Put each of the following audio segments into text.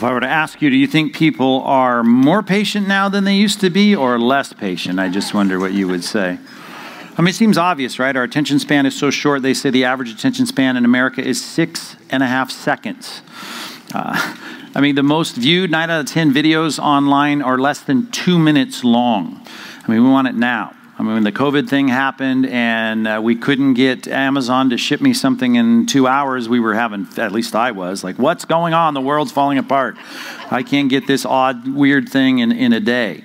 if I were to ask you, do you think people are more patient now than they used to be or less patient? I just wonder what you would say. I mean, it seems obvious, right? Our attention span is so short. They say the average attention span in America is six and a half seconds. Uh, I mean, the most viewed nine out of 10 videos online are less than two minutes long. I mean, we want it now. I mean, when the COVID thing happened and uh, we couldn't get Amazon to ship me something in two hours, we were having, at least I was, like, what's going on? The world's falling apart. I can't get this odd, weird thing in, in a day.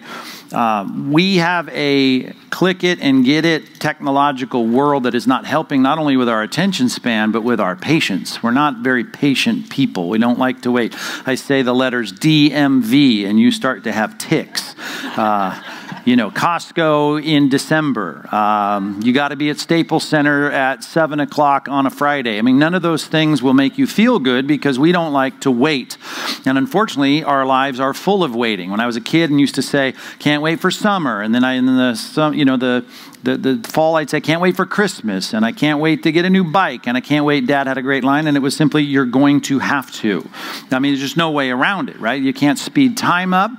Uh, we have a click it and get it technological world that is not helping not only with our attention span, but with our patience. We're not very patient people. We don't like to wait. I say the letters DMV, and you start to have tics. Uh, you know, Costco in December. Um, you got to be at Staples Center at 7 o'clock on a Friday. I mean, none of those things will make you feel good because we don't like to wait. And unfortunately, our lives are full of waiting. When I was a kid and used to say, can't wait for summer, and then I, in the, you know, the, the, the fall, I'd say, can't wait for Christmas, and I can't wait to get a new bike, and I can't wait. Dad had a great line, and it was simply, you're going to have to. I mean, there's just no way around it, right? You can't speed time up.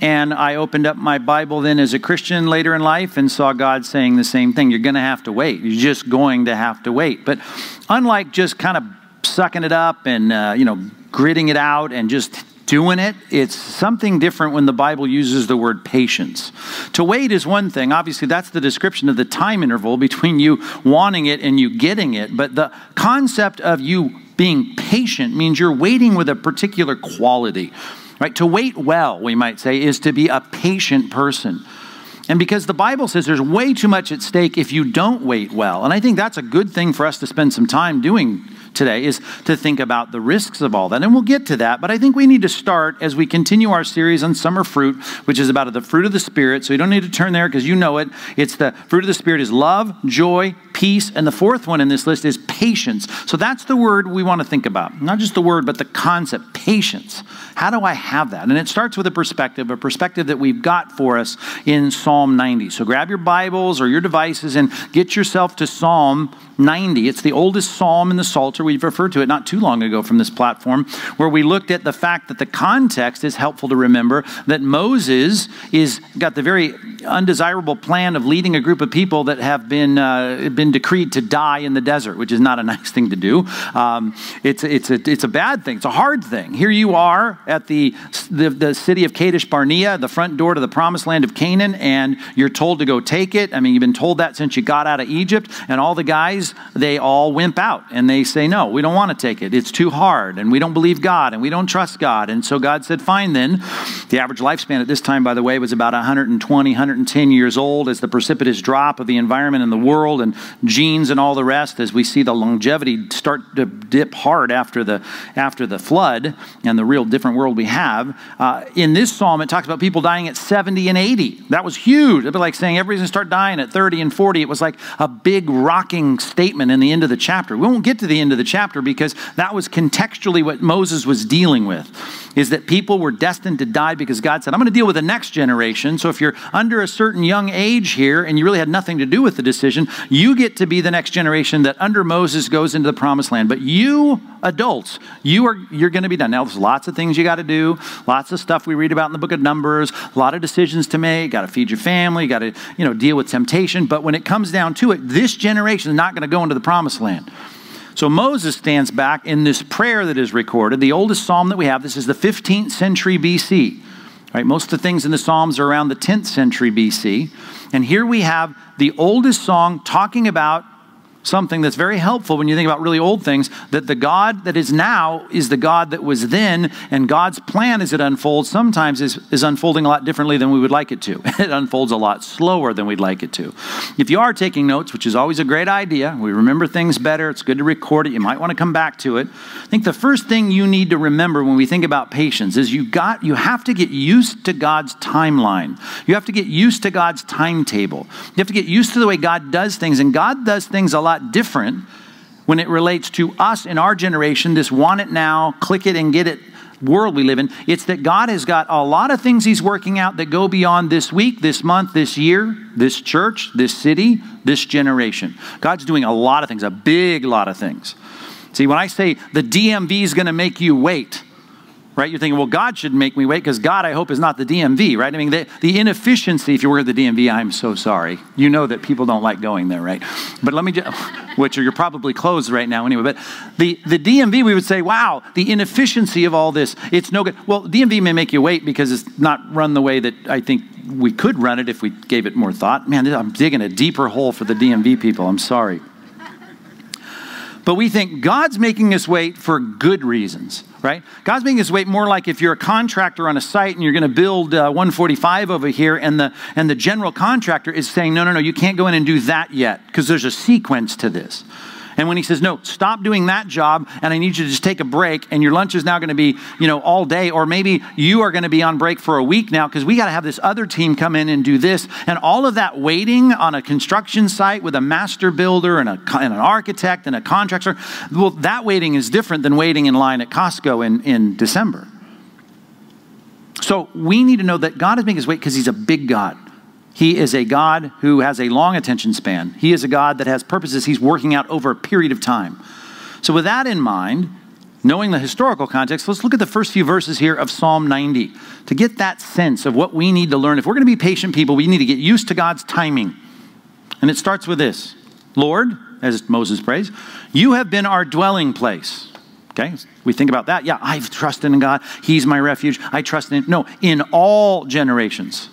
And I opened up my Bible then as a Christian later in life and saw God saying the same thing. You're going to have to wait. You're just going to have to wait. But unlike just kind of sucking it up and, uh, you know, gritting it out and just doing it. It's something different when the Bible uses the word patience. To wait is one thing. Obviously, that's the description of the time interval between you wanting it and you getting it. But the concept of you being patient means you're waiting with a particular quality. Right? To wait well, we might say, is to be a patient person. And because the Bible says there's way too much at stake if you don't wait well. And I think that's a good thing for us to spend some time doing today is to think about the risks of all that. And we'll get to that, but I think we need to start as we continue our series on summer fruit, which is about the fruit of the Spirit. So you don't need to turn there because you know it. It's the fruit of the Spirit is love, joy, peace, and the fourth one in this list is patience. So that's the word we want to think about. Not just the word, but the concept, patience. How do I have that? And it starts with a perspective, a perspective that we've got for us in Psalm 90. So grab your Bibles or your devices and get yourself to Psalm 90. It's the oldest psalm in the Psalter. We've referred to it not too long ago from this platform, where we looked at the fact that the context is helpful to remember that Moses is got the very undesirable plan of leading a group of people that have been uh, been decreed to die in the desert, which is not a nice thing to do. Um, it's it's a it's a bad thing. It's a hard thing. Here you are at the the, the city of Kadesh Barnea, the front door to the promised land of Canaan, and you're told to go take it. I mean, you've been told that since you got out of Egypt, and all the guys they all wimp out and they say, No, we don't want to take it. It's too hard and we don't believe God and we don't trust God. And so God said, Fine then. The average lifespan at this time, by the way, was about 120, 110 years old as the precipitous drop of the environment in the world and genes and all the rest, as we see the longevity start to dip hard after the, after the flood and the real different world we have. Uh, in this psalm, it talks about people dying at 70 and 80. That was huge. It'd be like saying everybody's going to start dying at 30 and 40. It was like a big rocking statement in the end of the chapter. We won't get to the end of the chapter because that was contextually what Moses was dealing with is that people were destined to die because God said, I'm going to deal with the next generation. So if you're under a certain young age here and you really had nothing to do with the decision, you get to be the next generation that under Moses goes into the promised land. But you adults, you are you're going to be done. Now there's lots of things you got to do, lots of stuff we read about in the book of Numbers, a lot of decisions to make, got to feed your family, got to, you know, deal with temptation, but when it comes down to it, this generation is not going to go into the promised land. So Moses stands back in this prayer that is recorded, the oldest psalm that we have. This is the 15th century BC. Right? Most of the things in the Psalms are around the 10th century BC. And here we have the oldest song talking about something that's very helpful when you think about really old things that the God that is now is the God that was then, and God's plan as it unfolds sometimes is, is unfolding a lot differently than we would like it to. It unfolds a lot slower than we'd like it to. If you are taking notes, which is always a great idea, we remember things better, it's good to record it, you might want to come back to it. I think the first thing you need to remember when we think about patience is you got you have to get used to God's timeline. You have to get used to God's timetable. You have to get used to the way God does things, and God does things a lot lot different when it relates to us in our generation, this want it now, click it and get it world we live in. It's that God has got a lot of things He's working out that go beyond this week, this month, this year, this church, this city, this generation. God's doing a lot of things, a big lot of things. See, when I say the DMV is going to make you wait, right? You're thinking, well, God should make me wait because God, I hope, is not the DMV, right? I mean, the, the inefficiency, if you were at the DMV, I'm so sorry. You know that people don't like going there, right? But let me just, which are, you're probably closed right now anyway. But the, the DMV, we would say, wow, the inefficiency of all this, it's no good. Well, DMV may make you wait because it's not run the way that I think we could run it if we gave it more thought. Man, I'm digging a deeper hole for the DMV people. I'm sorry. But we think God's making us wait for good reasons, right? God's making us wait more like if you're a contractor on a site and you're going to build uh, 145 over here, and the and the general contractor is saying, no, no, no, you can't go in and do that yet because there's a sequence to this. And when he says, no, stop doing that job and I need you to just take a break and your lunch is now going to be, you know, all day, or maybe you are going to be on break for a week now because we got to have this other team come in and do this. And all of that waiting on a construction site with a master builder and, a, and an architect and a contractor, well, that waiting is different than waiting in line at Costco in, in December. So we need to know that God is making us wait because he's a big God. He is a God who has a long attention span. He is a God that has purposes he's working out over a period of time. So, with that in mind, knowing the historical context, let's look at the first few verses here of Psalm 90 to get that sense of what we need to learn. If we're going to be patient people, we need to get used to God's timing. And it starts with this Lord, as Moses prays, you have been our dwelling place. Okay, we think about that. Yeah, I've trusted in God. He's my refuge. I trust in Him. No, in all generations.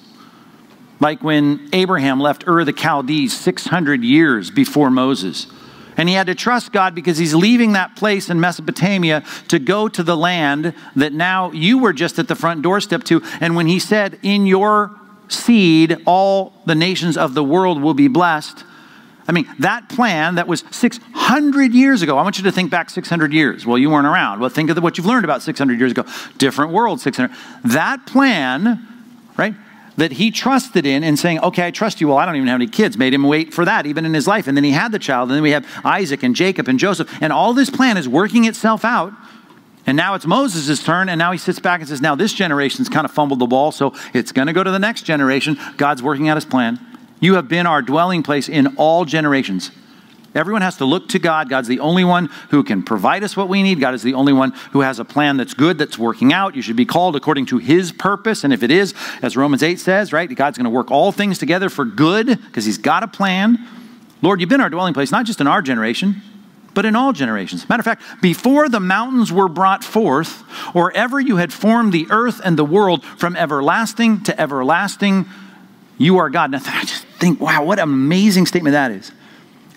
Like when Abraham left Ur the Chaldees 600 years before Moses. And he had to trust God because he's leaving that place in Mesopotamia to go to the land that now you were just at the front doorstep to. And when he said, In your seed, all the nations of the world will be blessed. I mean, that plan that was 600 years ago. I want you to think back 600 years. Well, you weren't around. Well, think of what you've learned about 600 years ago. Different world, 600. That plan, right? That he trusted in and saying, Okay, I trust you. Well, I don't even have any kids, made him wait for that, even in his life. And then he had the child. And then we have Isaac and Jacob and Joseph. And all this plan is working itself out. And now it's Moses' turn, and now he sits back and says, Now this generation's kind of fumbled the ball, so it's going to go to the next generation. God's working out his plan. You have been our dwelling place in all generations. Everyone has to look to God. God's the only one who can provide us what we need. God is the only one who has a plan that's good, that's working out. You should be called according to his purpose. And if it is, as Romans 8 says, right, God's going to work all things together for good because he's got a plan. Lord, you've been our dwelling place, not just in our generation, but in all generations. Matter of fact, before the mountains were brought forth, or ever you had formed the earth and the world from everlasting to everlasting, you are God. Now, I just think, wow, what an amazing statement that is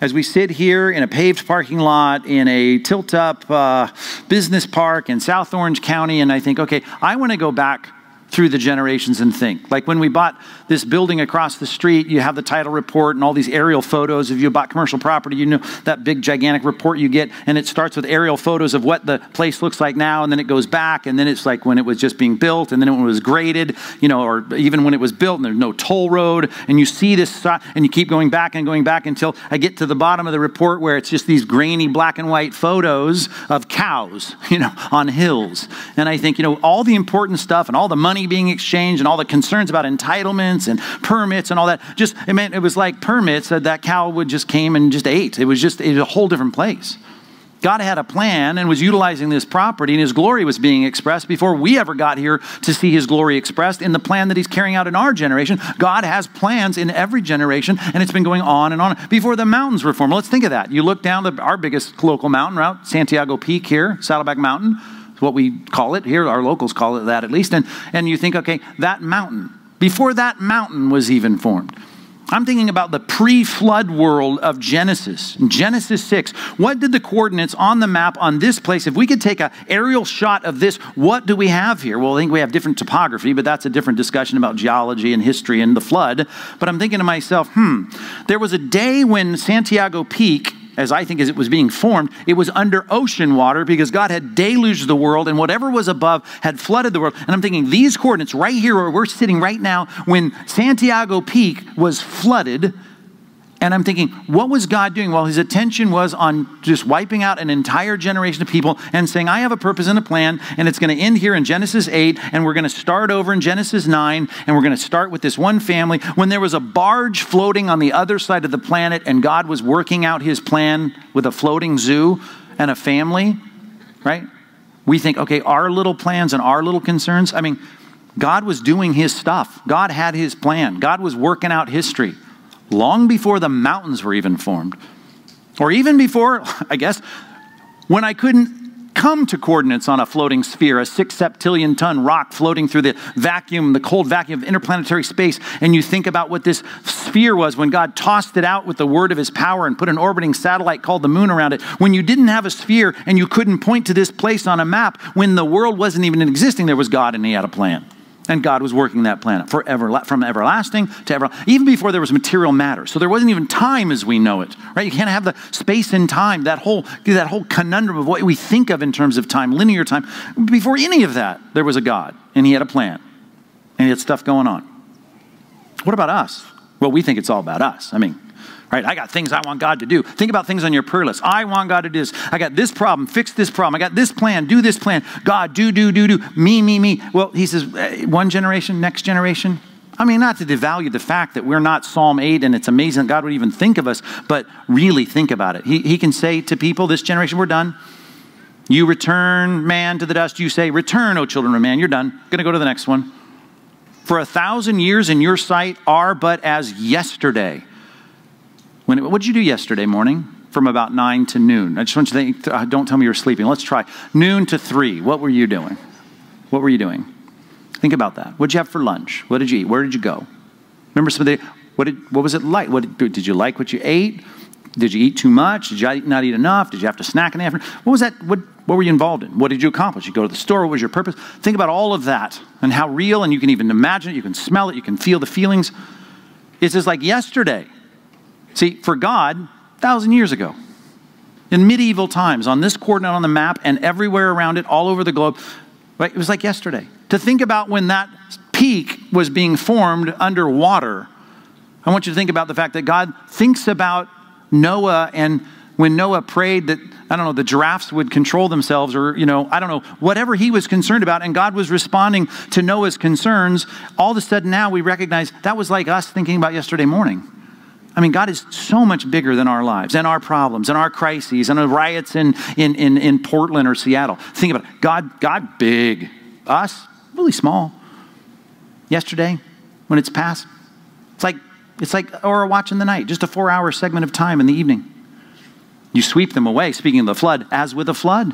as we sit here in a paved parking lot in a tilt up uh, business park in South Orange County, and I think, okay, I want to go back through the generations and think. Like when we bought this building across the street, you have the title report and all these aerial photos. If you bought commercial property, you know that big gigantic report you get, and it starts with aerial photos of what the place looks like now, and then it goes back, and then it's like when it was just being built, and then when it was graded, you know, or even when it was built and there's no toll road, and you see this, and you keep going back and going back until I get to the bottom of the report where it's just these grainy black and white photos of cows, you know, on hills. And I think, you know, all the important stuff and all the money money being exchanged and all the concerns about entitlements and permits and all that. Just, it meant it was like permits that that cow would just came and just ate. It was just it was a whole different place. God had a plan and was utilizing this property, and His glory was being expressed before we ever got here to see His glory expressed in the plan that He's carrying out in our generation. God has plans in every generation, and it's been going on and on. Before the mountains were formed, let's think of that. You look down the, our biggest local mountain route, Santiago Peak here, Saddleback Mountain what we call it here. Our locals call it that at least. And, and you think, okay, that mountain, before that mountain was even formed. I'm thinking about the pre flood world of Genesis. Genesis 6, what did the coordinates on the map on this place, if we could take an aerial shot of this, what do we have here? Well, I think we have different topography, but that's a different discussion about geology and history and the flood. But I'm thinking to myself, hmm, there was a day when Santiago Peak as I think as it was being formed, it was under ocean water because God had deluged the world and whatever was above had flooded the world. And I'm thinking these coordinates right here where we're sitting right now, when Santiago Peak was flooded, and I'm thinking, what was God doing? Well, his attention was on just wiping out an entire generation of people and saying, I have a purpose and a plan, and it's going to end here in Genesis 8, and we're going to start over in Genesis 9, and we're going to start with this one family. When there was a barge floating on the other side of the planet, and God was working out his plan with a floating zoo and a family, right? We think, okay, our little plans and our little concerns. I mean, God was doing his stuff. God had his plan. God was working out history long before the mountains were even formed. Or even before, I guess, when I couldn't come to coordinates on a floating sphere, a six septillion ton rock floating through the vacuum, the cold vacuum of interplanetary space, and you think about what this sphere was when God tossed it out with the word of his power and put an orbiting satellite called the moon around it. When you didn't have a sphere and you couldn't point to this place on a map, when the world wasn't even existing, there was God and he had a plan. And God was working that planet forever, from everlasting to ever, even before there was material matter. So there wasn't even time as we know it, right? You can't have the space and time, that whole, that whole conundrum of what we think of in terms of time, linear time. Before any of that, there was a God, and He had a plan, and He had stuff going on. What about us? Well, we think it's all about us. I mean, right? I got things I want God to do. Think about things on your prayer list. I want God to do this. I got this problem, fix this problem. I got this plan, do this plan. God, do, do, do, do. Me, me, me. Well, he says, eh, one generation, next generation. I mean, not to devalue the fact that we're not Psalm 8 and it's amazing God would even think of us, but really think about it. He, he can say to people, this generation, we're done. You return man to the dust. You say, Return, O children of man. You're done. Going to go to the next one. For a thousand years in your sight are but as yesterday when, what did you do yesterday morning from about 9 to noon? I just want you to think, uh, don't tell me you were sleeping. Let's try. Noon to 3. What were you doing? What were you doing? Think about that. What did you have for lunch? What did you eat? Where did you go? Remember some of the, what, did, what was it like? What did, did you like what you ate? Did you eat too much? Did you not eat enough? Did you have to snack in the afternoon? What was that? What, what were you involved in? What did you accomplish? You go to the store. What was your purpose? Think about all of that and how real, and you can even imagine it. You can smell it. You can feel the feelings. It's just like yesterday. See, for God, thousand years ago, in medieval times, on this coordinate on the map and everywhere around it, all over the globe, right, it was like yesterday. To think about when that peak was being formed underwater, I want you to think about the fact that God thinks about Noah and when Noah prayed that, I don't know, the giraffes would control themselves or, you know, I don't know, whatever he was concerned about, and God was responding to Noah's concerns, all of a sudden now we recognize that was like us thinking about yesterday morning. I mean, God is so much bigger than our lives and our problems and our crises and the riots in, in, in, in Portland or Seattle. Think about it. God, God big. Us, really small. Yesterday, when it's past, it's like, it's like or a watch in the night, just a four hour segment of time in the evening. You sweep them away, speaking of the flood, as with a flood.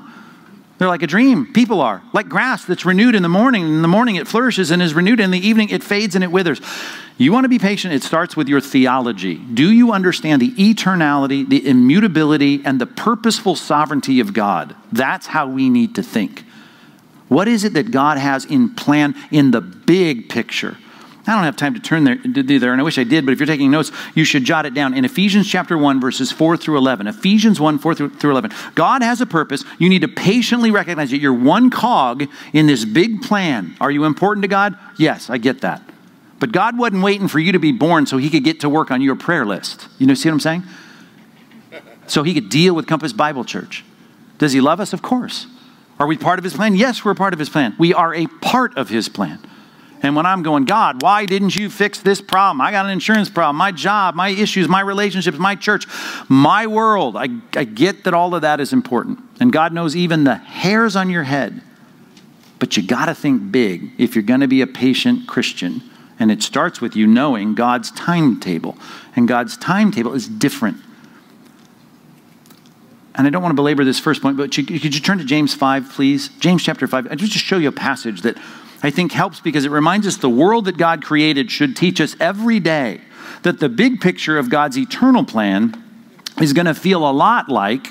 They're like a dream. People are like grass that's renewed in the morning. In the morning, it flourishes and is renewed. In the evening, it fades and it withers. You want to be patient? It starts with your theology. Do you understand the eternality, the immutability, and the purposeful sovereignty of God? That's how we need to think. What is it that God has in plan in the big picture? I don't have time to turn there, to do there, and I wish I did, but if you're taking notes, you should jot it down. In Ephesians chapter 1, verses 4 through 11. Ephesians 1, 4 through 11. God has a purpose. You need to patiently recognize that you're one cog in this big plan. Are you important to God? Yes, I get that. But God wasn't waiting for you to be born so he could get to work on your prayer list. You know, see what I'm saying? So he could deal with Compass Bible Church. Does he love us? Of course. Are we part of his plan? Yes, we're part of his plan. We are a part of his plan. And when I'm going, God, why didn't you fix this problem? I got an insurance problem, my job, my issues, my relationships, my church, my world. I, I get that all of that is important. And God knows even the hairs on your head. But you got to think big if you're going to be a patient Christian. And it starts with you knowing God's timetable. And God's timetable is different. And I don't want to belabor this first point, but could you turn to James 5, please? James chapter 5. I just show you a passage that I think helps because it reminds us the world that God created should teach us every day that the big picture of God's eternal plan is going to feel a lot like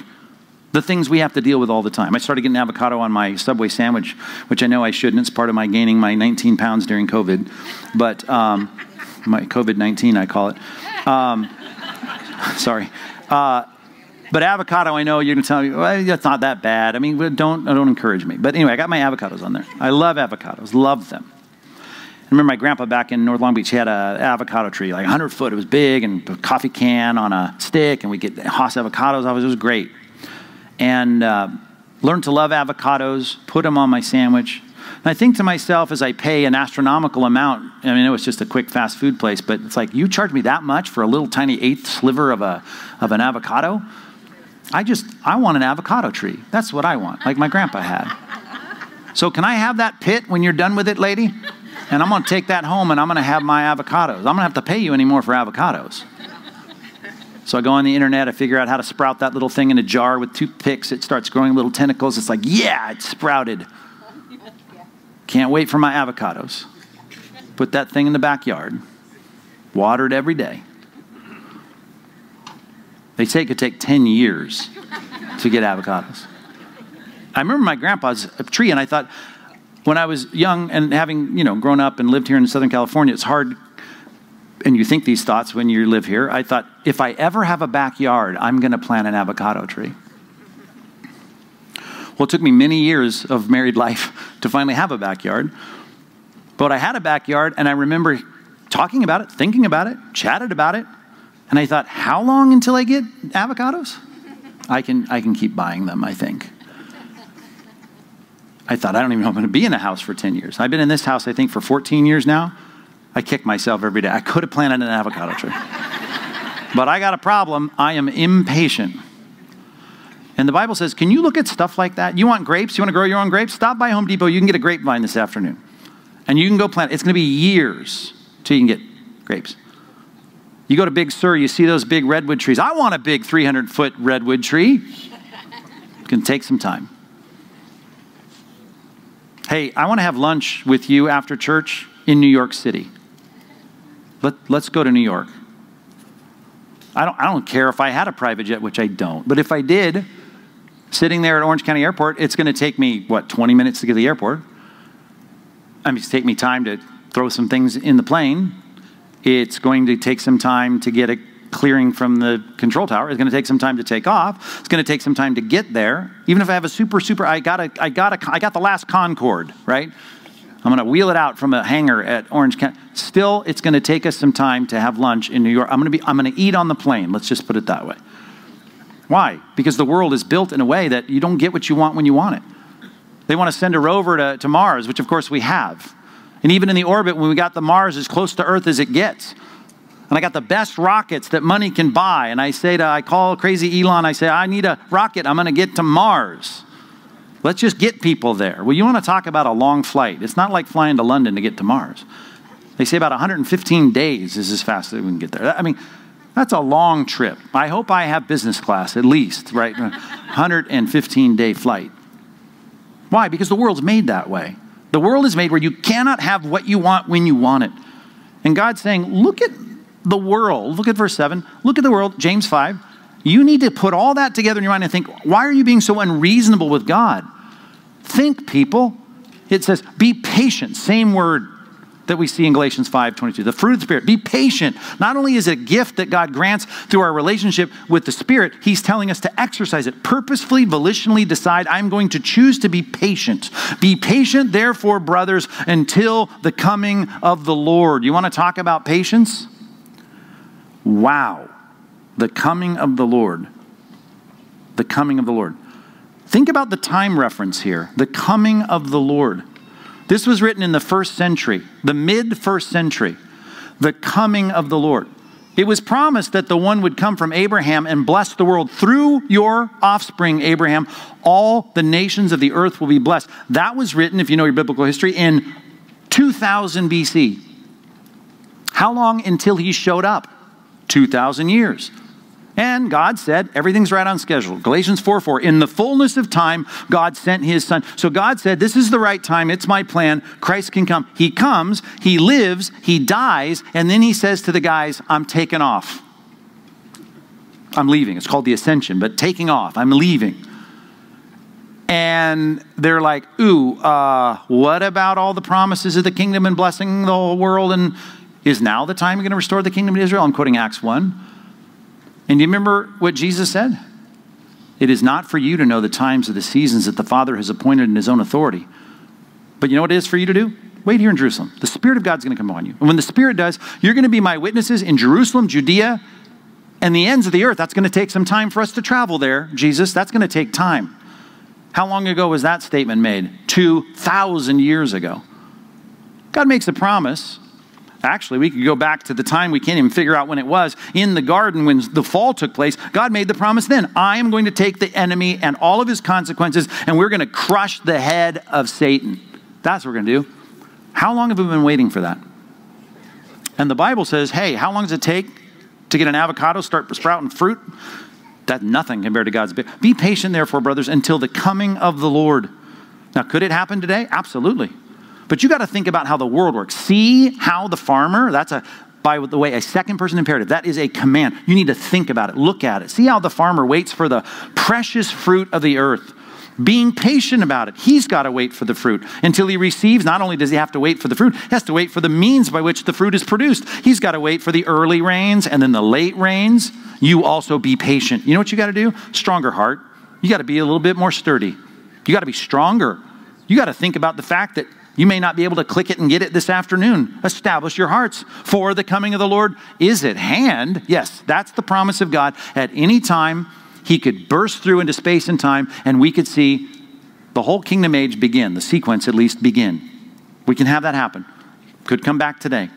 the things we have to deal with all the time. I started getting avocado on my Subway sandwich, which I know I shouldn't. It's part of my gaining my 19 pounds during COVID, but um, my COVID 19, I call it. Um, sorry. Uh, but avocado, I know you're going to tell me, well, that's not that bad. I mean, don't, don't encourage me. But anyway, I got my avocados on there. I love avocados, love them. I remember my grandpa back in North Long Beach he had an avocado tree, like 100 foot. It was big and a coffee can on a stick, and we get Hass avocados. It was great. And uh, learned to love avocados, put them on my sandwich. And I think to myself as I pay an astronomical amount, I mean, it was just a quick fast food place, but it's like, you charge me that much for a little tiny eighth sliver of, a, of an avocado? I just, I want an avocado tree. That's what I want, like my grandpa had. So, can I have that pit when you're done with it, lady? And I'm to take that home and I'm to have my avocados. I'm to have to pay you anymore for avocados. So I go on the internet, I figure out how to sprout that little thing in a jar with two picks. It starts growing little tentacles. It's like, yeah, it's sprouted. Can't wait for my avocados. Put that thing in the backyard, water it every day. They say it could take 10 years to get avocados. I remember my grandpa's tree, and I thought, when I was young and having, you know, grown up and lived here in Southern California, it's hard, and you think these thoughts when you live here. I thought, if I ever have a backyard, I'm going to plant an avocado tree. Well, it took me many years of married life to finally have a backyard. But I had a backyard, and I remember talking about it, thinking about it, chatted about it, and I thought, how long until I get avocados? I can, I can keep buying them, I think. I thought, I don't even know I'm going to be in a house for 10 years. I've been in this house, I think, for 14 years now. I kick myself every day. I could have planted an avocado tree. but I got a problem. I am impatient. And the Bible says, can you look at stuff like that? You want grapes? You want to grow your own grapes? Stop by Home Depot. You can get a grapevine this afternoon. And you can go plant. It's going to be years till you can get grapes. You go to Big Sur, you see those big redwood trees. I want a big 300 foot redwood tree. It can take some time. Hey, I want to have lunch with you after church in New York City. Let, let's go to New York. I don't, I don't care if I had a private jet, which I don't. But if I did, sitting there at Orange County Airport, it's going to take me, what, 20 minutes to get to the airport? I mean, it's take me time to throw some things in the plane. It's going to take some time to get a clearing from the control tower. It's going to take some time to take off. It's going to take some time to get there. Even if I have a super, super, I got a, I got a, I got the last Concorde, right? I'm going to wheel it out from a hangar at Orange County. Still, it's going to take us some time to have lunch in New York. I'm going to be, I'm going to eat on the plane. Let's just put it that way. Why? Because the world is built in a way that you don't get what you want when you want it. They want to send a rover to, to Mars, which of course we have. And even in the orbit, when we got the Mars as close to Earth as it gets, and I got the best rockets that money can buy. And I say to, I call crazy Elon, I say, I need a rocket. I'm going to get to Mars. Let's just get people there. Well, you want to talk about a long flight. It's not like flying to London to get to Mars. They say about 115 days is as fast as we can get there. I mean, that's a long trip. I hope I have business class at least, right? 115 day flight. Why? Because the world's made that way. The world is made where you cannot have what you want when you want it. And God's saying, look at the world, look at verse 7, look at the world, James 5. You need to put all that together in your mind and think, why are you being so unreasonable with God? Think, people. It says, be patient, same word that we see in Galatians 5 22. The fruit of the Spirit. Be patient. Not only is it a gift that God grants through our relationship with the Spirit, He's telling us to exercise it. Purposefully, volitionally decide, I'm going to choose to be patient. Be patient, therefore, brothers, until the coming of the Lord. You want to talk about patience? Wow. The coming of the Lord. The coming of the Lord. Think about the time reference here. The coming of the Lord. This was written in the first century, the mid first century. The coming of the Lord. It was promised that the one would come from Abraham and bless the world. Through your offspring, Abraham, all the nations of the earth will be blessed. That was written, if you know your biblical history, in 2000 BC. How long until he showed up? 2,000 years. And God said, everything's right on schedule. Galatians 4 4. In the fullness of time, God sent his son. So God said, This is the right time. It's my plan. Christ can come. He comes, he lives, he dies, and then he says to the guys, I'm taking off. I'm leaving. It's called the ascension, but taking off. I'm leaving. And they're like, Ooh, uh, what about all the promises of the kingdom and blessing the whole world? And is now the time you're going to restore the kingdom of Israel? I'm quoting Acts 1. And do you remember what Jesus said? It is not for you to know the times or the seasons that the Father has appointed in his own authority. But you know what it is for you to do? Wait here in Jerusalem. The Spirit of God's going to come upon you. And when the Spirit does, you're going to be my witnesses in Jerusalem, Judea, and the ends of the earth. That's going to take some time for us to travel there, Jesus. That's going to take time. How long ago was that statement made? 2,000 years ago. God makes a promise Actually, we could go back to the time we can't even figure out when it was. In the garden, when the fall took place, God made the promise then I am going to take the enemy and all of his consequences, and we're going to crush the head of Satan. That's what we're going to do. How long have we been waiting for that? And the Bible says, hey, how long does it take to get an avocado start sprouting fruit? That's nothing compared to God's. Be patient, therefore, brothers, until the coming of the Lord. Now, could it happen today? Absolutely. But you got to think about how the world works. See how the farmer, that's a, by the way, a second person imperative. That is a command. You need to think about it, look at it. See how the farmer waits for the precious fruit of the earth. Being patient about it. He's got to wait for the fruit until he receives. Not only does he have to wait for the fruit, he has to wait for the means by which the fruit is produced. He's got to wait for the early rains and then the late rains. You also be patient. You know what you got to do? Stronger heart. You got to be a little bit more sturdy. You got to be stronger. You got to think about the fact that you may not be able to click it and get it this afternoon. Establish your hearts, for the coming of the Lord is at hand. Yes, that's the promise of God. At any time, He could burst through into space and time, and we could see the whole kingdom age begin, the sequence at least begin. We can have that happen. Could come back today.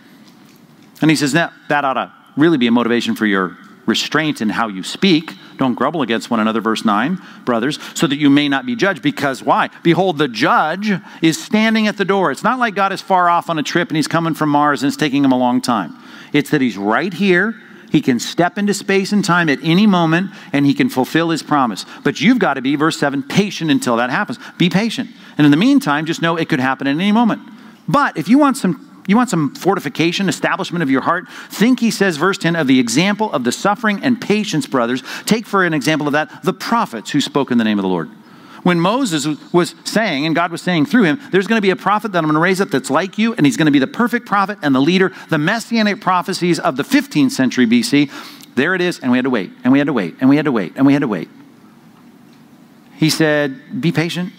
And He says that, that ought to really be a motivation for your restraint in how you speak don't grumble against one another, verse 9, brothers, so that you may not be judged. Because why? Behold, the judge is standing at the door. It's not like God is far off on a trip and he's coming from Mars and it's taking him a long time. It's that he's right here. He can step into space and time at any moment and he can fulfill his promise. But you've got to be, verse 7, patient until that happens. Be patient. And in the meantime, just know it could happen at any moment. But if you want some you want some fortification, establishment of your heart? Think, he says, verse 10, of the example of the suffering and patience, brothers. Take for an example of that the prophets who spoke in the name of the Lord. When Moses was saying, and God was saying through him, there's going to be a prophet that I'm going to raise up that's like you, and he's going to be the perfect prophet and the leader, the messianic prophecies of the 15th century BC. There it is, and we had to wait, and we had to wait, and we had to wait, and we had to wait. He said, Be patient.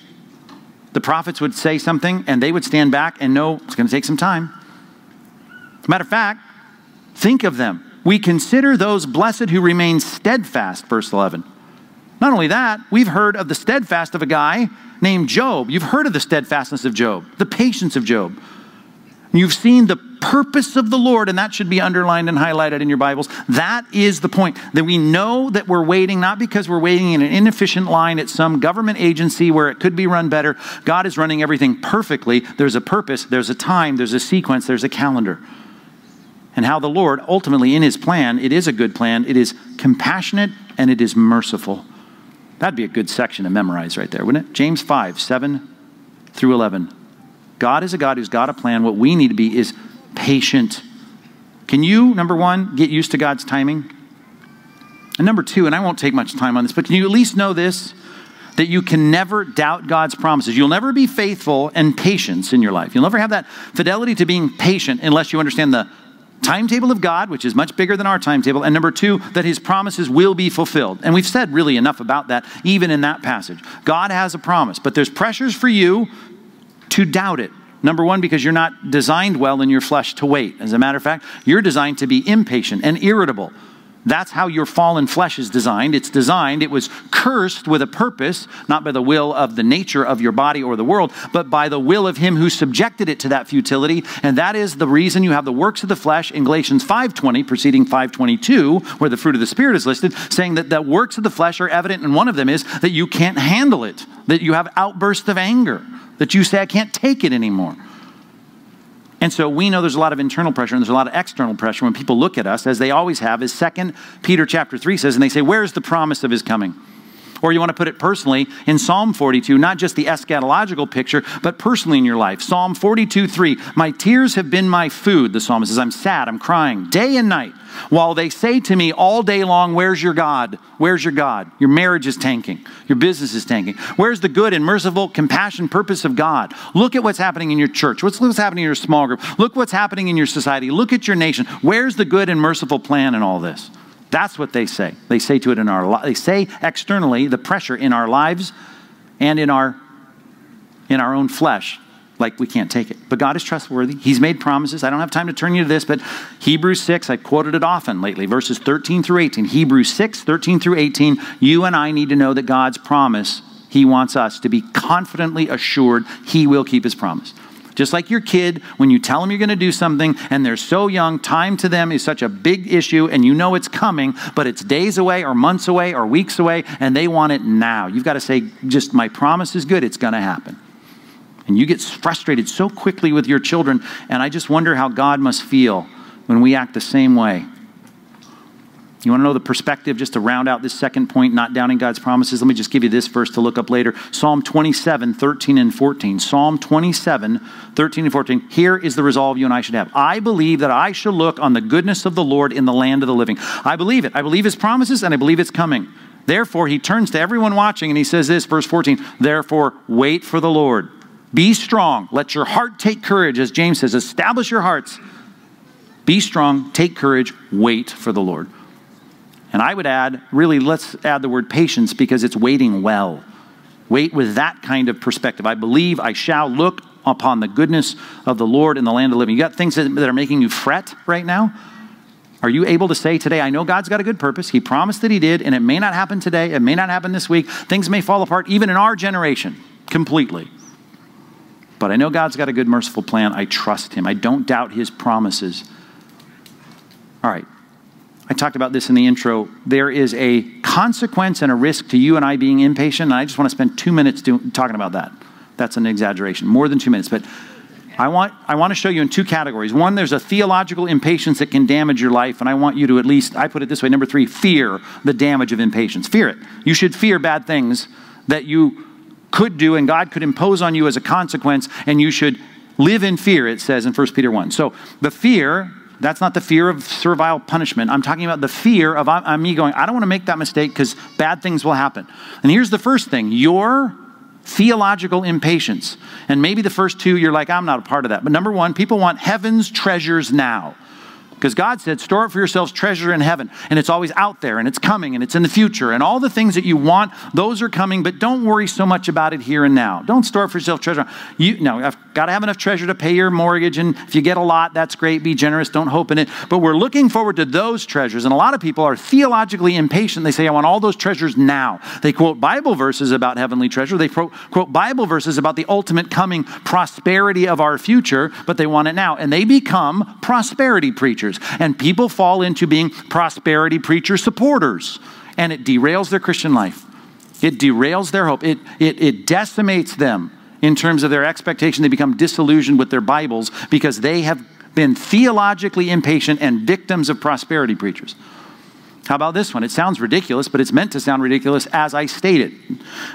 The prophets would say something, and they would stand back and know it's going to take some time. Matter of fact, think of them. We consider those blessed who remain steadfast, verse 11. Not only that, we've heard of the steadfast of a guy named Job. You've heard of the steadfastness of Job, the patience of Job. You've seen the purpose of the Lord, and that should be underlined and highlighted in your Bibles. That is the point. That we know that we're waiting, not because we're waiting in an inefficient line at some government agency where it could be run better. God is running everything perfectly. There's a purpose, there's a time, there's a sequence, there's a calendar and how the Lord, ultimately in his plan, it is a good plan, it is compassionate and it is merciful. That'd be a good section to memorize right there, wouldn't it? James 5, 7 through 11. God is a God who's got a plan. What we need to be is patient. Can you, number one, get used to God's timing? And number two, and I won't take much time on this, but can you at least know this? That you can never doubt God's promises. You'll never be faithful and patience in your life. You'll never have that fidelity to being patient unless you understand the timetable of God, which is much bigger than our timetable, and number two, that his promises will be fulfilled. And we've said really enough about that, even in that passage. God has a promise, but there's pressures for you to doubt it. Number one, because you're not designed well in your flesh to wait. As a matter of fact, you're designed to be impatient and irritable. That's how your fallen flesh is designed. It's designed, it was cursed with a purpose, not by the will of the nature of your body or the world, but by the will of him who subjected it to that futility. And that is the reason you have the works of the flesh in Galatians 5:20, preceding 522, where the fruit of the spirit is listed, saying that the works of the flesh are evident, and one of them is that you can't handle it, that you have outbursts of anger, that you say, I can't take it anymore. And so we know there's a lot of internal pressure and there's a lot of external pressure when people look at us, as they always have, as Second Peter chapter 3 says, and they say, Where's the promise of his coming? Or you want to put it personally in Psalm 42, not just the eschatological picture, but personally in your life. Psalm 42 3, My tears have been my food, the psalmist says. I'm sad, I'm crying day and night. While they say to me all day long, Where's your God? Where's your God? Your marriage is tanking. Your business is tanking. Where's the good and merciful compassion purpose of God? Look at what's happening in your church. What's, what's happening in your small group? Look what's happening in your society. Look at your nation. Where's the good and merciful plan in all this? That's what they say. They say to it in our they say externally the pressure in our lives and in our in our own flesh like we can't take it. But God is trustworthy. He's made promises. I don't have time to turn you to this, but Hebrews 6, I quoted it often lately, verses 13 through 18. Hebrews 6, 13 through 18. You and I need to know that God's promise, He wants us to be confidently assured He will keep His promise. Just like your kid, when you tell them you're going to do something and they're so young, time to them is such a big issue and you know it's coming, but it's days away or months away or weeks away and they want it now. You've got to say, just my promise is good, it's going to happen. And you get frustrated so quickly with your children, and I just wonder how God must feel when we act the same way. You want to know the perspective just to round out this second point, not doubting God's promises? Let me just give you this verse to look up later. Psalm 27, 13 and 14. Psalm 27, 13 and 14. Here is the resolve you and I should have. I believe that I shall look on the goodness of the Lord in the land of the living. I believe it. I believe his promises and I believe it's coming. Therefore, he turns to everyone watching and he says this, verse 14. Therefore, wait for the Lord. Be strong. Let your heart take courage, as James says. Establish your hearts. Be strong, take courage, wait for the Lord. And I would add, really, let's add the word patience because it's waiting well. Wait with that kind of perspective. I believe I shall look upon the goodness of the Lord in the land of living. You got things that are making you fret right now? Are you able to say today, I know God's got a good purpose. He promised that He did, and it may not happen today. It may not happen this week. Things may fall apart, even in our generation, completely. But I know God's got a good, merciful plan. I trust Him. I don't doubt His promises. All right, I talked about this in the intro. There is a consequence and a risk to you and I being impatient, and I just want to spend two minutes do, talking about that. That's an exaggeration, more than two minutes. But I want, I want to show you in two categories. One, there's a theological impatience that can damage your life, and I want you to at least, I put it this way number three, fear the damage of impatience. Fear it. You should fear bad things that you could do and God could impose on you as a consequence, and you should live in fear, it says in 1 Peter 1. So the fear that's not the fear of servile punishment. I'm talking about the fear of I'm, I'm me going, I don't want to make that mistake because bad things will happen. And here's the first thing your theological impatience. And maybe the first two, you're like, I'm not a part of that. But number one, people want heaven's treasures now. Because God said, store up for yourselves treasure in heaven. And it's always out there and it's coming and it's in the future. And all the things that you want, those are coming, but don't worry so much about it here and now. Don't store up for yourself treasure. You no, I've got to have enough treasure to pay your mortgage. And if you get a lot, that's great. Be generous. Don't hope in it. But we're looking forward to those treasures. And a lot of people are theologically impatient. They say, I want all those treasures now. They quote Bible verses about heavenly treasure. They quote Bible verses about the ultimate coming prosperity of our future, but they want it now. And they become prosperity preachers preachers. And people fall into being prosperity preacher supporters. And it derails their Christian life. It derails their hope. It, it, it decimates them in terms of their expectation. They become disillusioned with their Bibles because they have been theologically impatient and victims of prosperity preachers. How about this one? It sounds ridiculous, but it's meant to sound ridiculous as I state it.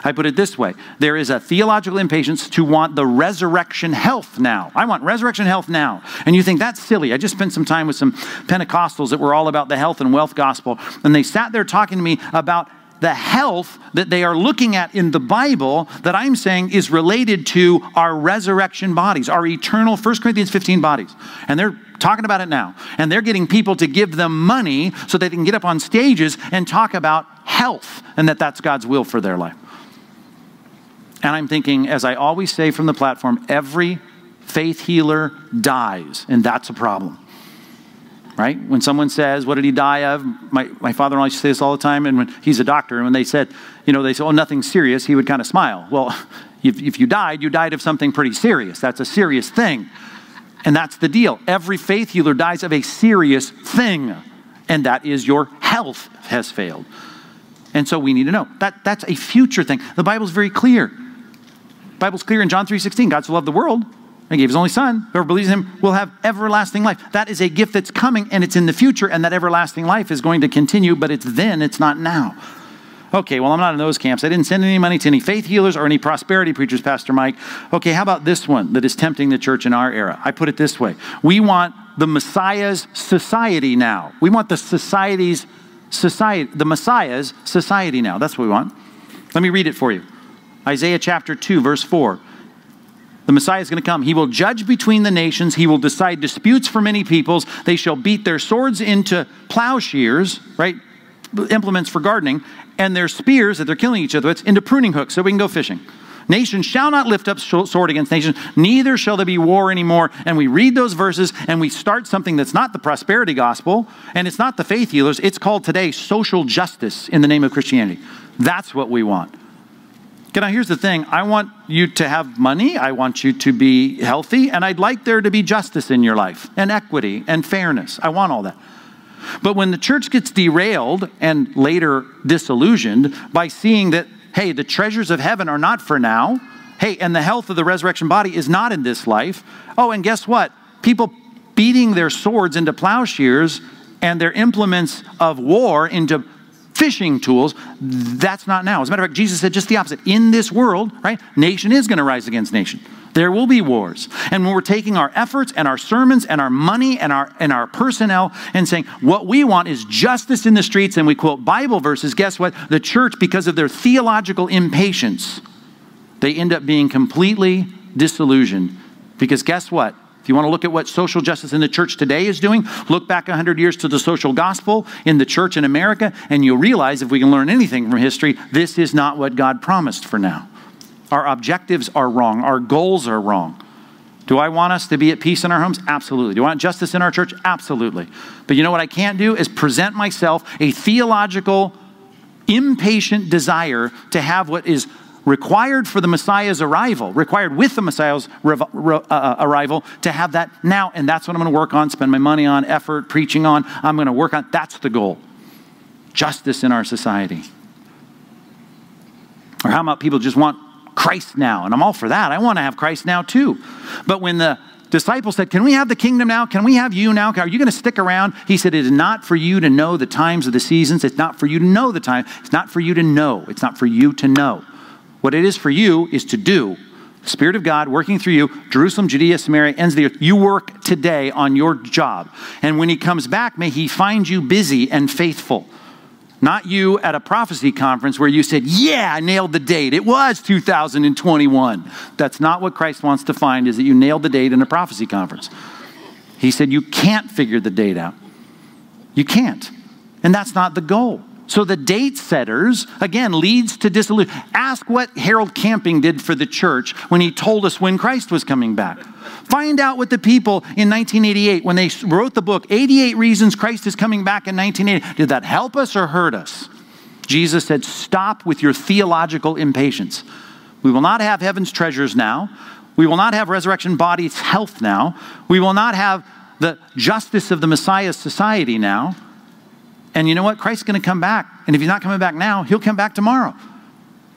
I put it this way there is a theological impatience to want the resurrection health now. I want resurrection health now. And you think that's silly. I just spent some time with some Pentecostals that were all about the health and wealth gospel, and they sat there talking to me about the health that they are looking at in the Bible that I'm saying is related to our resurrection bodies, our eternal 1 Corinthians 15 bodies. And they're talking about it now. And they're getting people to give them money so they can get up on stages and talk about health and that that's God's will for their life. And I'm thinking, as I always say from the platform, every faith healer dies, and that's a problem. Right? When someone says, What did he die of? My, my father in law used to say this all the time, and when he's a doctor, and when they said, You know, they said, Oh, nothing serious, he would kind of smile. Well, if, if you died, you died of something pretty serious. That's a serious thing. And that's the deal. Every faith healer dies of a serious thing, and that is your health has failed. And so we need to know that that's a future thing. The Bible's very clear. Bible's clear in John 3:16. God so loved the world, and gave his only son. Whoever believes in him will have everlasting life. That is a gift that's coming and it's in the future, and that everlasting life is going to continue, but it's then, it's not now. Okay, well, I'm not in those camps. I didn't send any money to any faith healers or any prosperity preachers, Pastor Mike. Okay, how about this one that is tempting the church in our era? I put it this way We want the Messiah's society now. We want the society's society, the Messiah's society now. That's what we want. Let me read it for you. Isaiah chapter 2, verse 4. The Messiah is going to come. He will judge between the nations. He will decide disputes for many peoples. They shall beat their swords into plowshares, right? Implements for gardening, and their spears that they're killing each other with into pruning hooks so we can go fishing. Nation shall not lift up sword against nation, neither shall there be war anymore. And we read those verses and we start something that's not the prosperity gospel and it's not the faith healers. It's called today social justice in the name of Christianity. That's what we want. Now, here's the thing I want you to have money, I want you to be healthy, and I'd like there to be justice in your life, and equity, and fairness. I want all that. But when the church gets derailed and later disillusioned by seeing that, hey, the treasures of heaven are not for now, hey, and the health of the resurrection body is not in this life, oh, and guess what? People beating their swords into plowshares and their implements of war into fishing tools. That's not now. As a matter of fact, Jesus said just the opposite. In this world, right, nation is going to rise against nation. There will be wars. And when we're taking our efforts and our sermons and our money and our and our personnel and saying what we want is justice in the streets and we quote Bible verses, guess what? The church because of their theological impatience, they end up being completely disillusioned. Because guess what? If you want to look at what social justice in the church today is doing, look back 100 years to the social gospel in the church in America, and you'll realize if we can learn anything from history, this is not what God promised for now. Our objectives are wrong, our goals are wrong. Do I want us to be at peace in our homes? Absolutely. Do I want justice in our church? Absolutely. But you know what I can't do is present myself a theological, impatient desire to have what is required for the Messiah's arrival, required with the Messiah's uh, uh, arrival to have that now. And that's what I'm going to work on, spend my money on, effort, preaching on. I'm going to work on. That's the goal. Justice in our society. Or how about people just want Christ now? And I'm all for that. I want to have Christ now too. But when the disciples said, Can we have the kingdom now? Can we have you now? Are you going to stick around? He said, It is not for you to know the times of the seasons. It's not for you to know the time. It's not for you to know. It's not for you to know. What it is for you is to do. Spirit of God working through you, Jerusalem, Judea, Samaria, ends the earth. You work today on your job. And when He comes back, may He find you busy and faithful. Not you at a prophecy conference where you said, Yeah, I nailed the date. It was 2021. That's not what Christ wants to find, is that you nailed the date in a prophecy conference. He said, You can't figure the date out. You can't. And that's not the goal. So the date setters, again, leads to disillusion. Ask what Harold Camping did for the church when he told us when Christ was coming back. Find out what the people in 1988, when they wrote the book, 88 Reasons Christ is Coming Back in 1980, did that help us or hurt us? Jesus said, Stop with your theological impatience. We will not have heaven's treasures now. We will not have resurrection bodies' health now. We will not have the justice of the Messiah's society now. And you know what? Christ's going to come back. And if he's not coming back now, he'll come back tomorrow.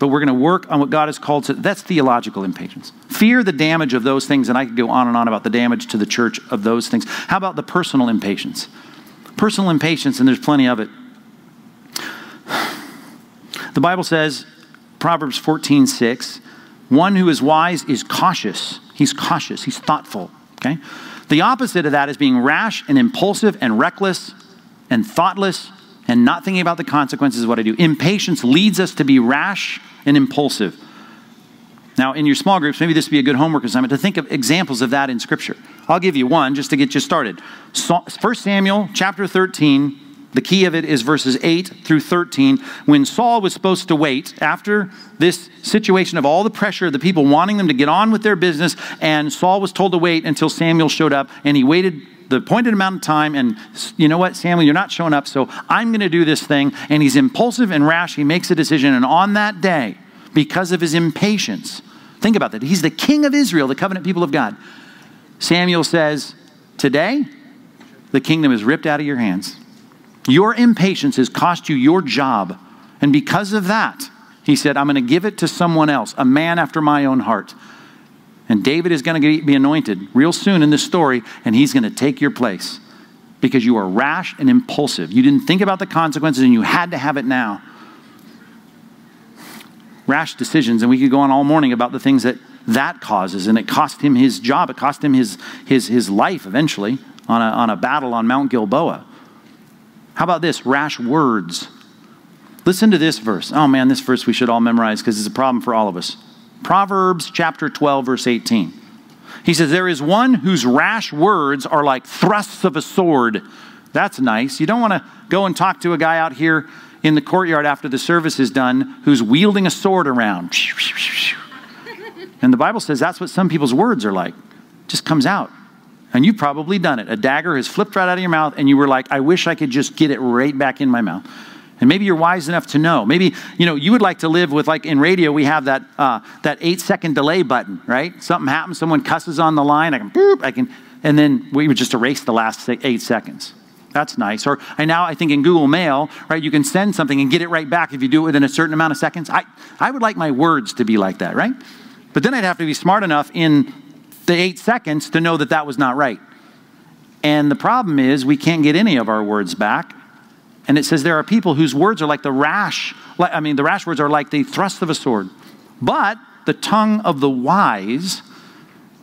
But we're going to work on what God has called to. That's theological impatience. Fear the damage of those things, and I could go on and on about the damage to the church of those things. How about the personal impatience? Personal impatience, and there's plenty of it. The Bible says, Proverbs 14, 6, one who is wise is cautious. He's cautious, he's thoughtful. Okay? The opposite of that is being rash and impulsive and reckless and thoughtless and not thinking about the consequences of what I do. Impatience leads us to be rash and impulsive. Now, in your small groups, maybe this would be a good homework assignment to think of examples of that in Scripture. I'll give you one just to get you started. 1 Samuel chapter 13, the key of it is verses 8 through 13. When Saul was supposed to wait after this situation of all the pressure of the people wanting them to get on with their business, and Saul was told to wait until Samuel showed up, and he waited the appointed amount of time, and you know what, Samuel, you're not showing up, so I'm going to do this thing. And he's impulsive and rash. He makes a decision, and on that day, because of his impatience, think about that. He's the king of Israel, the covenant people of God. Samuel says, Today, the kingdom is ripped out of your hands. Your impatience has cost you your job. And because of that, he said, I'm going to give it to someone else, a man after my own heart. And David is going to be anointed real soon in this story, and he's going to take your place because you are rash and impulsive. You didn't think about the consequences, and you had to have it now. Rash decisions, and we could go on all morning about the things that that causes, and it cost him his job. It cost him his, his, his life eventually on a, on a battle on Mount Gilboa. How about this? Rash words. Listen to this verse. Oh man, this verse we should all memorize because it's a problem for all of us. Proverbs chapter 12, verse 18. He says, There is one whose rash words are like thrusts of a sword. That's nice. You don't want to go and talk to a guy out here in the courtyard after the service is done who's wielding a sword around. And the Bible says that's what some people's words are like. Just comes out. And you've probably done it. A dagger has flipped right out of your mouth, and you were like, I wish I could just get it right back in my mouth. And maybe you're wise enough to know. Maybe you know you would like to live with like in radio we have that uh, that eight second delay button, right? Something happens, someone cusses on the line, I can boop, I can, and then we would just erase the last eight seconds. That's nice. Or I now I think in Google Mail, right, you can send something and get it right back if you do it within a certain amount of seconds. I, I would like my words to be like that, right? But then I'd have to be smart enough in the eight seconds to know that that was not right. And the problem is we can't get any of our words back and it says there are people whose words are like the rash, I mean, the rash words are like the thrust of a sword. But the tongue of the wise,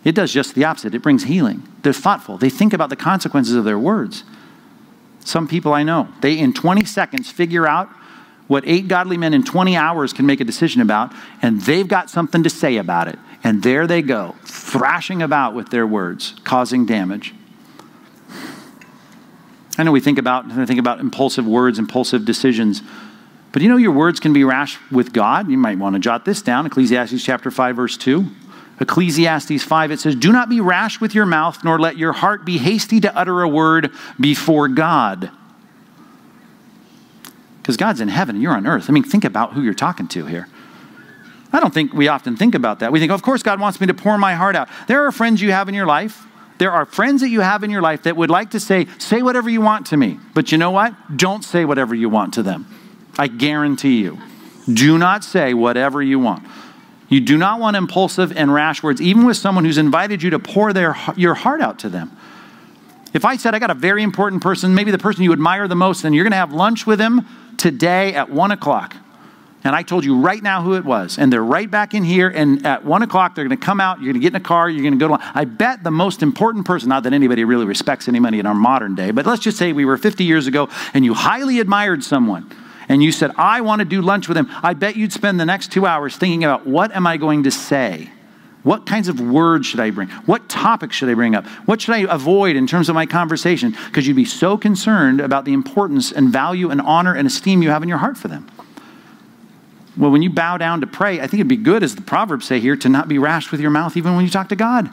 it does just the opposite. It brings healing. They're thoughtful. They think about the consequences of their words. Some people I know, they in 20 seconds figure out what eight godly men in 20 hours can make a decision about, and they've got something to say about it. And there they go, thrashing about with their words, causing damage. I know we think about, think about impulsive words, impulsive decisions. But you know your words can be rash with God? You might want to jot this down. Ecclesiastes chapter 5, verse 2. Ecclesiastes 5, it says, Do not be rash with your mouth, nor let your heart be hasty to utter a word before God. Because God's in heaven and you're on earth. I mean, think about who you're talking to here. I don't think we often think about that. We think, of course, God wants me to pour my heart out. There are friends you have in your life there are friends that you have in your life that would like to say, say whatever you want to me. But you know what? Don't say whatever you want to them. I guarantee you. Do not say whatever you want. You do not want impulsive and rash words, even with someone who's invited you to pour their, your heart out to them. If I said, I got a very important person, maybe the person you admire the most, and you're going to have lunch with him today at one o'clock and I told you right now who it was, and they're right back in here, and at one o'clock they're going to come out, you're going to get in a car, you're going to go to I bet the most important person, not that anybody really respects anybody in our modern day, but let's just say we were 50 years ago and you highly admired someone and you said, I want to do lunch with him, I bet you'd spend the next two hours thinking about what am I going to say? What kinds of words should I bring? What topics should I bring up? What should I avoid in terms of my conversation? Because you'd be so concerned about the importance and value and honor and esteem you have in your heart for them. Well, when you bow down to pray, I think it'd be good, as the Proverbs say here, to not be rash with your mouth even when you talk to God.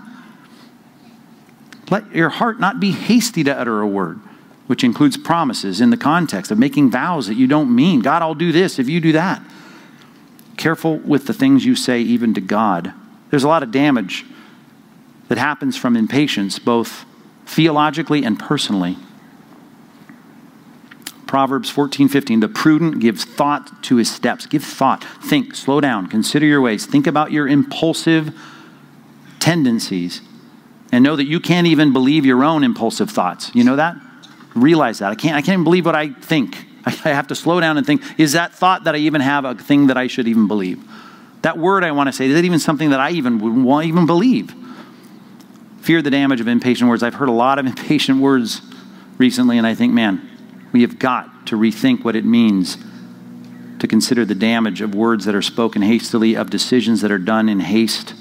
Let your heart not be hasty to utter a word, which includes promises in the context of making vows that you don't mean. God, I'll do this if you do that. Careful with the things you say, even to God. There's a lot of damage that happens from impatience, both theologically and personally. Proverbs 14, 15. The prudent gives thought to his steps. Give thought. Think. Slow down. Consider your ways. Think about your impulsive tendencies. And know that you can't even believe your own impulsive thoughts. You know that? Realize that. I can't, I can't even believe what I think. I have to slow down and think is that thought that I even have a thing that I should even believe? That word I want to say, is it even something that I even would want even believe? Fear the damage of impatient words. I've heard a lot of impatient words recently, and I think, man, we have got to rethink what it means to consider the damage of words that are spoken hastily, of decisions that are done in haste.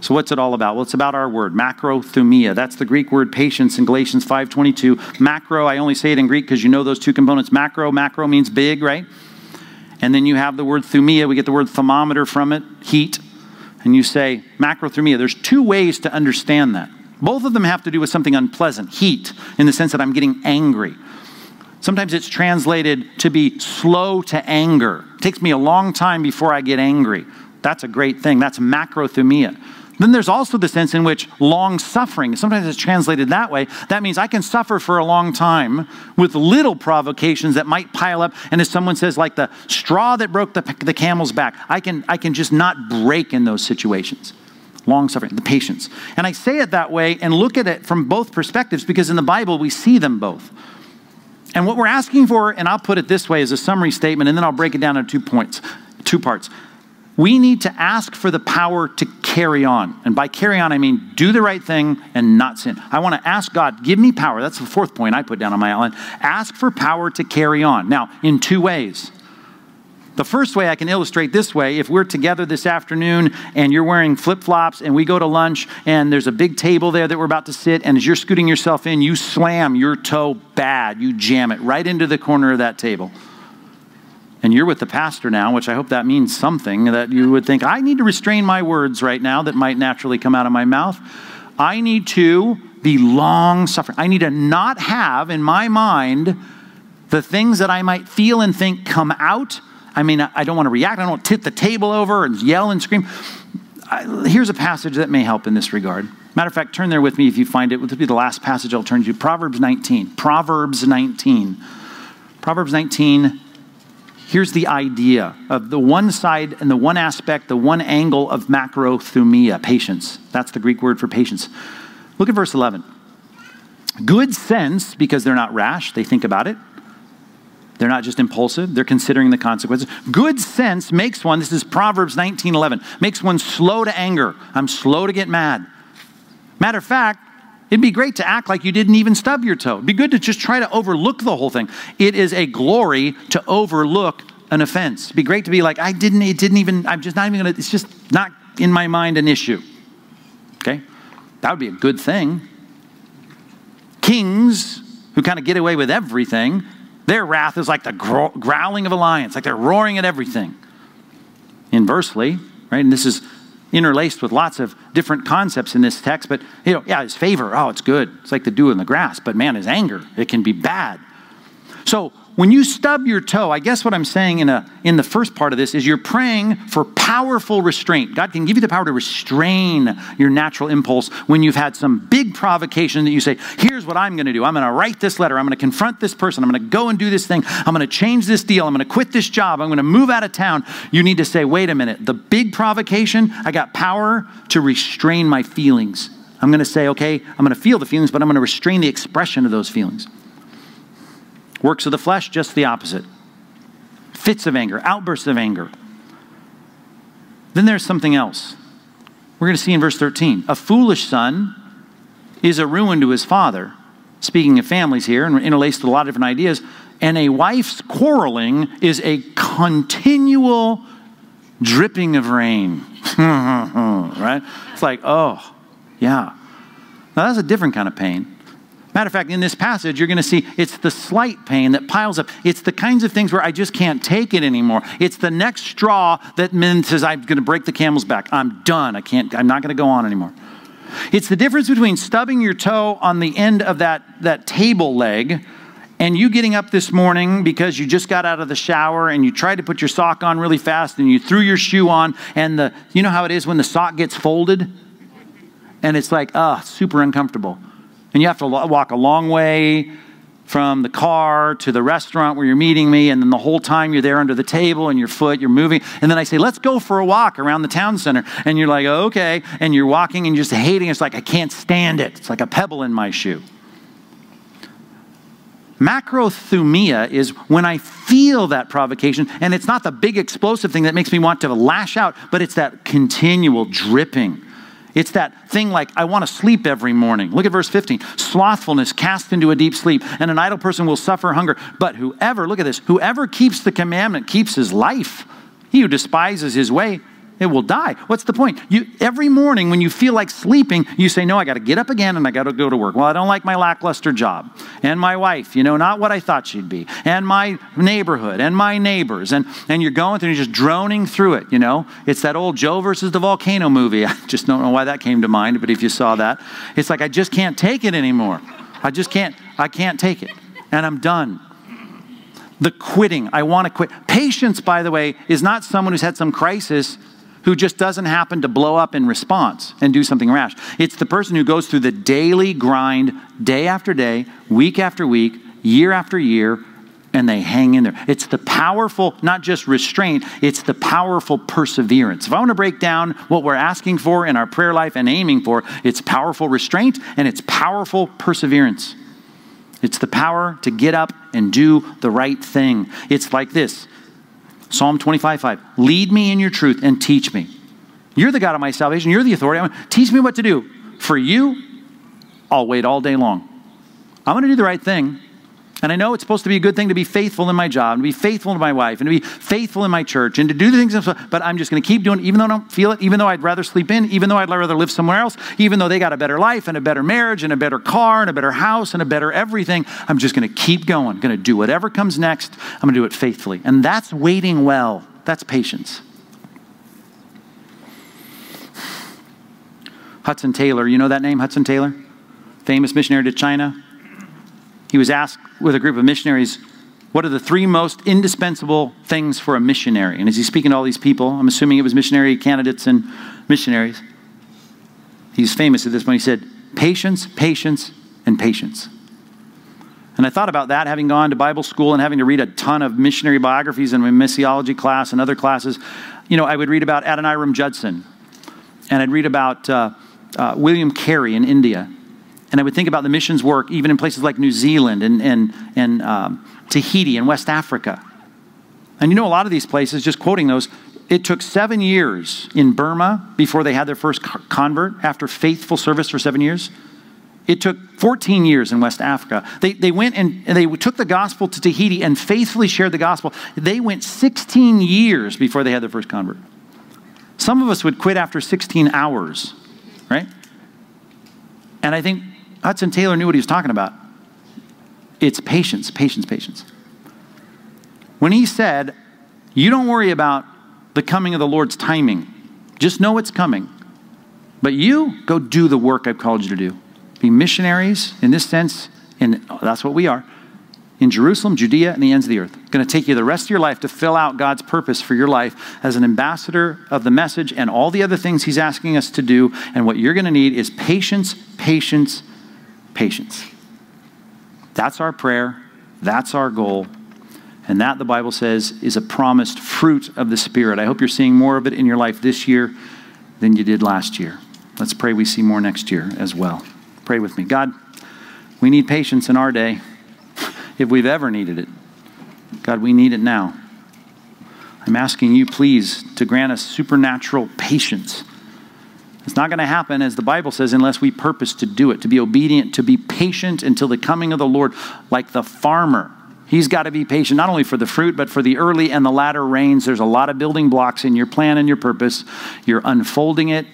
So what's it all about? Well, it's about our word, macrothumia. That's the Greek word patience in Galatians 5:22. Macro, I only say it in Greek because you know those two components. Macro, macro means big, right? And then you have the word thumia. We get the word thermometer from it, heat. And you say macrothumia. There's two ways to understand that. Both of them have to do with something unpleasant, heat, in the sense that I'm getting angry. Sometimes it's translated to be slow to anger. It takes me a long time before I get angry. That's a great thing. That's macrothumia. Then there's also the sense in which long suffering, sometimes it's translated that way. That means I can suffer for a long time with little provocations that might pile up. And as someone says, like the straw that broke the, the camel's back, I can, I can just not break in those situations. Long suffering, the patience. And I say it that way and look at it from both perspectives because in the Bible we see them both. And what we're asking for, and I'll put it this way as a summary statement, and then I'll break it down into two points, two parts. We need to ask for the power to carry on. And by carry on, I mean do the right thing and not sin. I want to ask God, give me power. That's the fourth point I put down on my outline. Ask for power to carry on. Now, in two ways. The first way I can illustrate this way if we're together this afternoon and you're wearing flip flops and we go to lunch and there's a big table there that we're about to sit, and as you're scooting yourself in, you slam your toe bad. You jam it right into the corner of that table. And you're with the pastor now, which I hope that means something that you would think, I need to restrain my words right now that might naturally come out of my mouth. I need to be long suffering. I need to not have in my mind The things that I might feel and think come out. I mean, I don't want to react. I don't tip the table over and yell and scream. I, here's a passage that may help in this regard. Matter of fact, turn there with me if you find it. This will be the last passage I'll turn to. Proverbs 19. Proverbs 19. Proverbs 19. Here's the idea of the one side and the one aspect, the one angle of macrothumia, patience. That's the Greek word for patience. Look at verse 11. Good sense, because they're not rash, they think about it. They're not just impulsive, they're considering the consequences. Good sense makes one, this is Proverbs 19:11, makes one slow to anger. I'm slow to get mad. Matter of fact, it'd be great to act like you didn't even stub your toe. It'd be good to just try to overlook the whole thing. It is a glory to overlook an offense. It'd be great to be like, I didn't, it didn't even, I'm just not even gonna, it's just not in my mind an issue. Okay? That would be a good thing. Kings who kind of get away with everything, their wrath is like the growling of a lion. It's like they're roaring at everything. Inversely, right? And this is interlaced with lots of different concepts in this text, but you know, yeah, his favor, oh, it's good. It's like the dew in the grass, but man, his anger, it can be bad. So when you stub your toe, I guess what I'm saying in, a, in the first part of this is you're praying for powerful restraint. God can give you the power to restrain your natural impulse when you've had some big provocation that you say, here's what I'm going to do. I'm going to write this letter. I'm going to confront this person. I'm going to go and do this thing. I'm going to change this deal. I'm going to quit this job. I'm going to move out of town. You need to say, wait a minute. The big provocation, I got power to restrain my feelings. I'm going to say, okay, I'm going to feel the feelings, but I'm going to restrain the expression of those feelings. Works of the flesh, just the opposite. Fits of anger, outbursts of anger. Then there's something else. We're going to see in verse 13. A foolish son is a ruin to his father. Speaking of families here, and interlaced with a lot of different ideas. And a wife's quarreling is a continual dripping of rain. right? It's like, oh, yeah. Now that's a different kind of pain. Matter of fact, in this passage, you're going to see it's the slight pain that piles up. It's the kinds of things where I just can't take it anymore. It's the next straw that says, I'm going to break the camel's back. I'm done. I can't, I'm not going to go on anymore. It's the difference between stubbing your toe on the end of that, that table leg and you getting up this morning because you just got out of the shower and you tried to put your sock on really fast and you threw your shoe on and the you know how it is when the sock gets folded and it's like ah super uncomfortable and you have to walk a long way from the car to the restaurant where you're meeting me, and then the whole time you're there under the table and your foot, you're moving. And then I say, let's go for a walk around the town center. And you're like, okay. And you're walking and you're just hating. It's like, I can't stand it. It's like a pebble in my shoe. Macrothumia is when I feel that provocation, and it's not the big explosive thing that makes me want to lash out, but it's that continual dripping it's that thing like, I want to sleep every morning. Look at verse 15. Slothfulness cast into a deep sleep, and an idle person will suffer hunger. But whoever, look at this, whoever keeps the commandment keeps his life. He who despises his way it will die. What's the point? You, every morning when you feel like sleeping, you say, No, I got to get up again and I got to go to work. Well, I don't like my lackluster job. And my wife, you know, not what I thought she'd be. And my neighborhood and my neighbors. And, and you're going through and you're just droning through it, you know. It's that old Joe versus the volcano movie. I just don't know why that came to mind, but if you saw that, it's like, I just can't take it anymore. I just can't, I can't take it. And I'm done the quitting. I want to quit. Patience, by the way, is not someone who's had some crisis who just doesn't happen to blow up in response and do something rash. It's the person who goes through the daily grind, day after day, week after week, year after year, and they hang in there. It's the powerful, not just restraint, it's the powerful perseverance. If I want to break down what we're asking for in our prayer life and aiming for, it's powerful restraint and it's powerful perseverance. It's the power to get up and do the right thing. It's like this Psalm 25, 5. Lead me in your truth and teach me. You're the God of my salvation. You're the authority. Teach me what to do. For you, I'll wait all day long. I'm going to do the right thing. And I know it's supposed to be a good thing to be faithful in my job, and to be faithful to my wife, and to be faithful in my church, and to do the things, but I'm just going to keep doing it, even though I don't feel it, even though I'd rather sleep in, even though I'd rather live somewhere else, even though they got a better life, and a better marriage, and a better car, and a better house, and a better everything. I'm just going to keep going, going to do whatever comes next. I'm going to do it faithfully. And that's waiting well, that's patience. Hudson Taylor, you know that name, Hudson Taylor? Famous missionary to China. He was asked with a group of missionaries, What are the three most indispensable things for a missionary? And as he's speaking to all these people, I'm assuming it was missionary candidates and missionaries. He's famous at this point. He said, patience, patience, and patience. And I thought about that, having gone to Bible school and having to read a ton of missionary biographies in my missiology class and other classes. You know, I would read about Adoniram Judson, and I'd read about uh, uh, William Carey in India. And I would think about the missions work even in places like New Zealand and, and, and um, Tahiti and West Africa. And you know, a lot of these places, just quoting those, it took seven years in Burma before they had their first convert after faithful service for seven years. It took 14 years in West Africa. They, they went and, and they took the gospel to Tahiti and faithfully shared the gospel. They went 16 years before they had their first convert. Some of us would quit after 16 hours, right? And I think Hudson Taylor knew what he was talking about. It's patience, patience, patience. When he said, You don't worry about the coming of the Lord's timing, just know it's coming. But you go do the work I've called you to do be missionaries in this sense, and that's what we are, in Jerusalem, Judea, and the ends of the earth. Going to take you the rest of your life to fill out God's purpose for your life as an ambassador of the message and all the other things He's asking us to do. And what you're going to need is patience, patience, patience. That's our prayer. That's our goal. And that, the Bible says, is a promised fruit of the Spirit. I hope you're seeing more of it in your life this year than you did last year. Let's pray we see more next year as well. Pray with me. God, we need patience in our day if we've ever needed it. God, we need it now. I'm asking you, please, to grant us supernatural patience. It's not going to happen, as the Bible says, unless we purpose to do it, to be obedient, to be patient until the coming of the Lord, like the farmer. He's got to be patient, not only for the fruit, but for the early and the latter rains. There's a lot of building blocks in your plan and your purpose. You're unfolding it,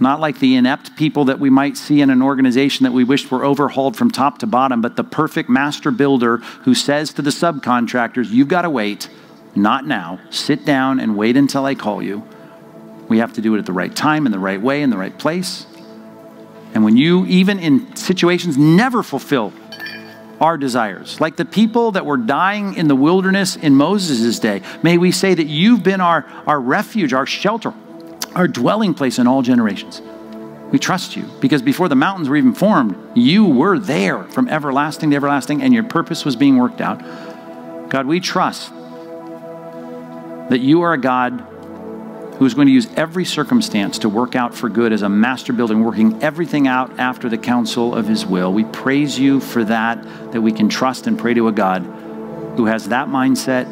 not like the inept people that we might see in an organization that we wished were overhauled from top to bottom, but the perfect master builder who says to the subcontractors, You've got to wait, not now. Sit down and wait until I call you. We have to do it at the right time, in the right way, in the right place. And when you, even in situations, never fulfill our desires, like the people that were dying in the wilderness in Moses' day, may we say that you've been our, our refuge, our shelter, our dwelling place in all generations. We trust you because before the mountains were even formed, you were there from everlasting to everlasting and your purpose was being worked out. God, we trust that you are a God who is going to use every circumstance to work out for good as a master building, working everything out after the counsel of his will. We praise you for that, that we can trust and pray to a God who has that mindset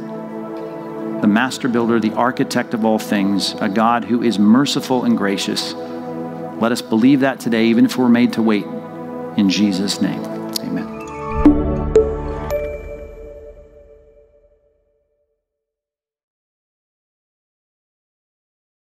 the master builder, the architect of all things, a God who is merciful and gracious. Let us believe that today, even if we're made to wait. In Jesus' name.